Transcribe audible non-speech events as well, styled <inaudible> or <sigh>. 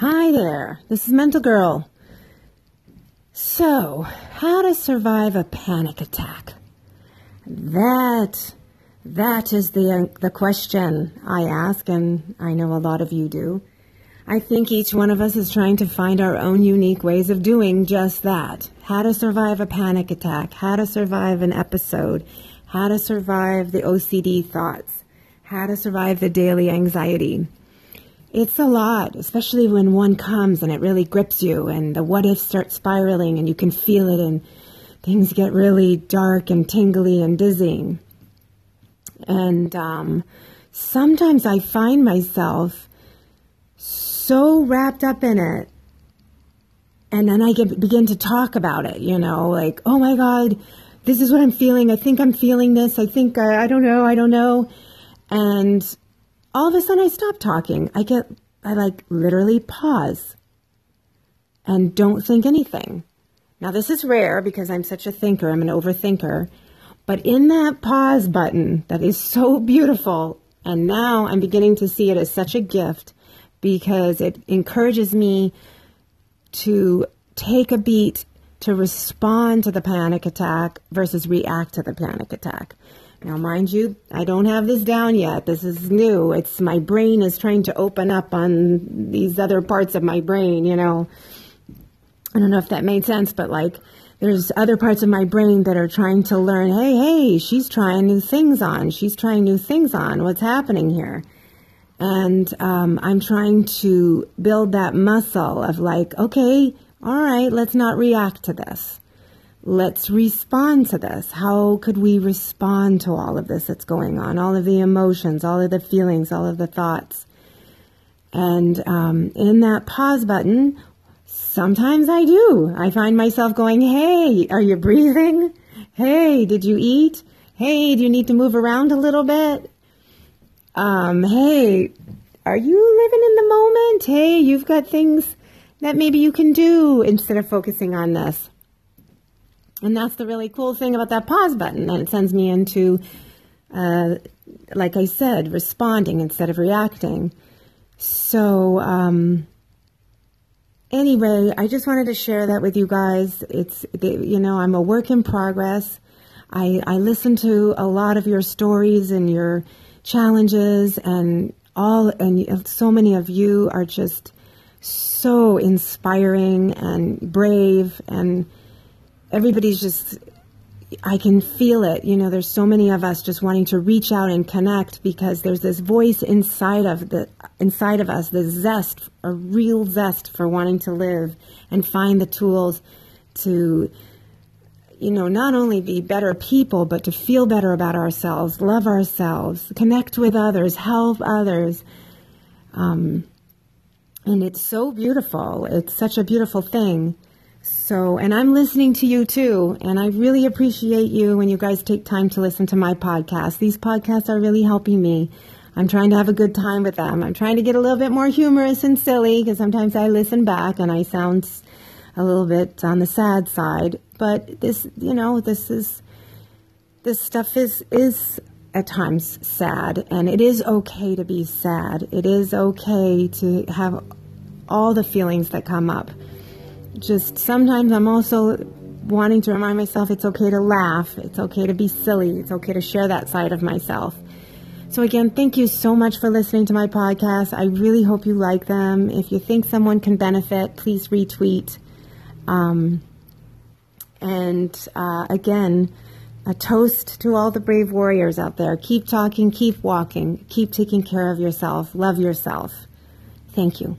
Hi there, this is Mental Girl. So, how to survive a panic attack? That, that is the, uh, the question I ask, and I know a lot of you do. I think each one of us is trying to find our own unique ways of doing just that. How to survive a panic attack, how to survive an episode, how to survive the OCD thoughts, how to survive the daily anxiety. It's a lot, especially when one comes and it really grips you and the what ifs start spiraling and you can feel it and things get really dark and tingly and dizzying. And um, sometimes I find myself so wrapped up in it. And then I get, begin to talk about it, you know, like, oh my God, this is what I'm feeling. I think I'm feeling this. I think, I, I don't know, I don't know. And all of a sudden I stop talking. I get, I like literally pause and don't think anything. Now, this is rare because I'm such a thinker, I'm an overthinker. But in that pause button that is so beautiful, and now I'm beginning to see it as such a gift because it encourages me to take a beat to respond to the panic attack versus react to the panic attack. Now, mind you, I don't have this down yet. This is new. It's my brain is trying to open up on these other parts of my brain, you know. I don't know if that made sense, but like there's other parts of my brain that are trying to learn, hey, hey, she's trying new things on. She's trying new things on. What's happening here? And um, I'm trying to build that muscle of like, okay, all right, let's not react to this let's respond to this. How could we respond to all of this that's going on? All of the emotions, all of the feelings, all of the thoughts. And um, in that pause button, sometimes I do. I find myself going, hey, are you <laughs> breathing? Hey, did you eat? Hey, do you need to move around a little bit? Um, hey, are you living in the moment? Hey, you've got things that maybe you can do instead of focusing on this. And that's the really cool thing about that pause button. And it sends me into, uh, like I said, responding instead of reacting. So, um, anyway, I just wanted to share that with you guys. It's, you know, I'm a work in progress. I, I listen to a lot of your stories and your challenges and all, and so many of you are just so inspiring and brave and everybody's just I can feel it. You know, there's so many of us just wanting to reach out and connect because there's this voice inside of the inside of us, the zest, a real zest for wanting to live and find the tools to you know, not only be better people, but to feel better about ourselves, love ourselves, connect with others, help others. Um, and it's so beautiful. It's such a beautiful thing. So, and I'm listening to you too, and I really appreciate you when you guys take time to listen to my podcast. These podcasts are really helping me. I'm trying to have a good time with them. I'm trying to get a little bit more humorous and silly because sometimes I listen back and I sound a little bit on the sad side. But this, you know, this is this stuff is is at times sad, and it is okay to be sad. It is okay to have all the feelings that come up just sometimes I'm also wanting to remind myself it's okay to laugh, it's okay to be silly, it's okay to share that side of myself. So, again, thank you so much for listening to my podcast. I really hope you like them. If you think someone can benefit, please retweet. Um, and uh, again, a toast to all the brave warriors out there. Keep talking, keep walking, keep taking care of yourself, love yourself. Thank you.